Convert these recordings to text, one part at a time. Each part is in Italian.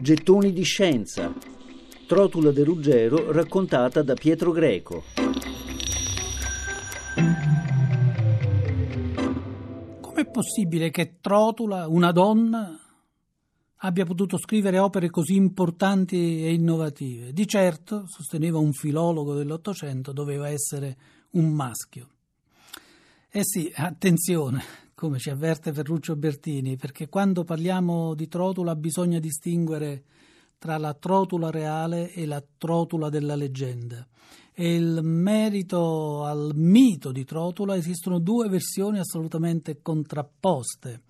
Gettoni di scienza. Trotula de Ruggero raccontata da Pietro Greco. Com'è possibile che Trotula, una donna, abbia potuto scrivere opere così importanti e innovative? Di certo, sosteneva un filologo dell'Ottocento, doveva essere un maschio. Eh sì, attenzione, come ci avverte Ferruccio Bertini, perché quando parliamo di trotula bisogna distinguere tra la trotula reale e la trotula della leggenda. E il merito al mito di trotula esistono due versioni assolutamente contrapposte.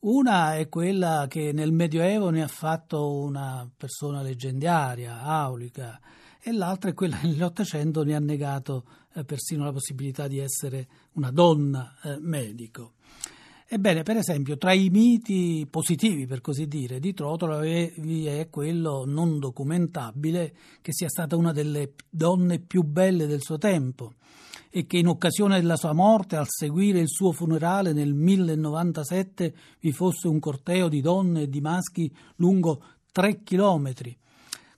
Una è quella che nel Medioevo ne ha fatto una persona leggendaria, aulica, e l'altra è quella che nell'Ottocento ne ha negato eh, persino la possibilità di essere una donna eh, medico. Ebbene, per esempio, tra i miti positivi, per così dire, di Trotola vi è quello non documentabile che sia stata una delle donne più belle del suo tempo e che in occasione della sua morte, al seguire il suo funerale nel 1097, vi fosse un corteo di donne e di maschi lungo tre chilometri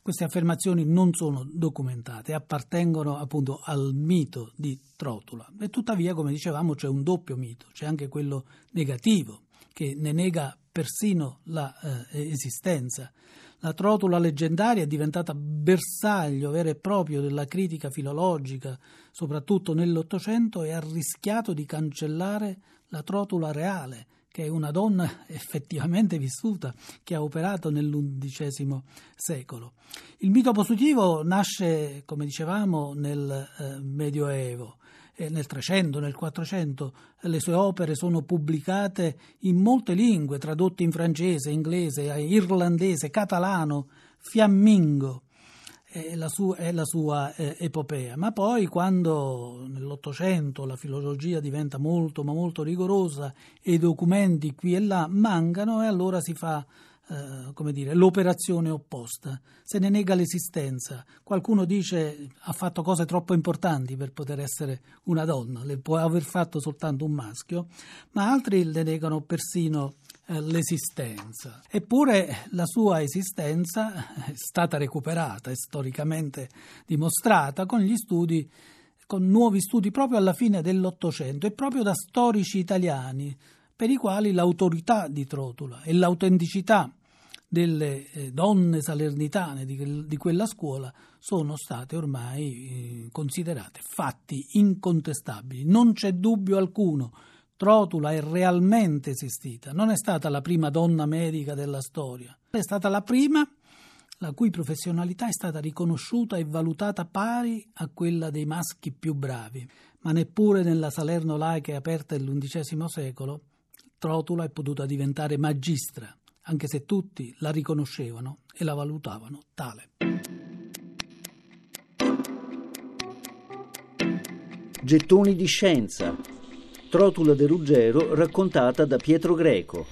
queste affermazioni non sono documentate, appartengono appunto al mito di Trotula. E tuttavia, come dicevamo, c'è un doppio mito, c'è anche quello negativo, che ne nega persino l'esistenza. Eh, la trotula leggendaria è diventata bersaglio vero e proprio della critica filologica, soprattutto nell'Ottocento, e ha rischiato di cancellare la trotula reale, che è una donna effettivamente vissuta, che ha operato nell'undicesimo secolo. Il mito positivo nasce, come dicevamo, nel eh, Medioevo nel 300, nel 400, le sue opere sono pubblicate in molte lingue, tradotte in francese, inglese, irlandese, catalano, fiammingo è la sua, è la sua eh, epopea. Ma poi quando nell'Ottocento la filologia diventa molto ma molto rigorosa e i documenti qui e là mancano e allora si fa eh, come dire, l'operazione opposta, se ne nega l'esistenza. Qualcuno dice ha fatto cose troppo importanti per poter essere una donna, le può aver fatto soltanto un maschio, ma altri le negano persino l'esistenza. Eppure la sua esistenza è stata recuperata e storicamente dimostrata con gli studi con nuovi studi proprio alla fine dell'Ottocento e proprio da storici italiani per i quali l'autorità di Trotula e l'autenticità delle eh, donne salernitane di, quella scuola sono state ormai eh, considerate fatti incontestabili. Non c'è dubbio alcuno Trotula è realmente esistita, non è stata la prima donna medica della storia, è stata la prima la cui professionalità è stata riconosciuta e valutata pari a quella dei maschi più bravi, ma neppure nella Salerno laica aperta dell'undicesimo secolo Trotula è potuta diventare magistra, anche se tutti la riconoscevano e la valutavano tale. Gettoni di scienza Trotula de Ruggero raccontata da Pietro Greco.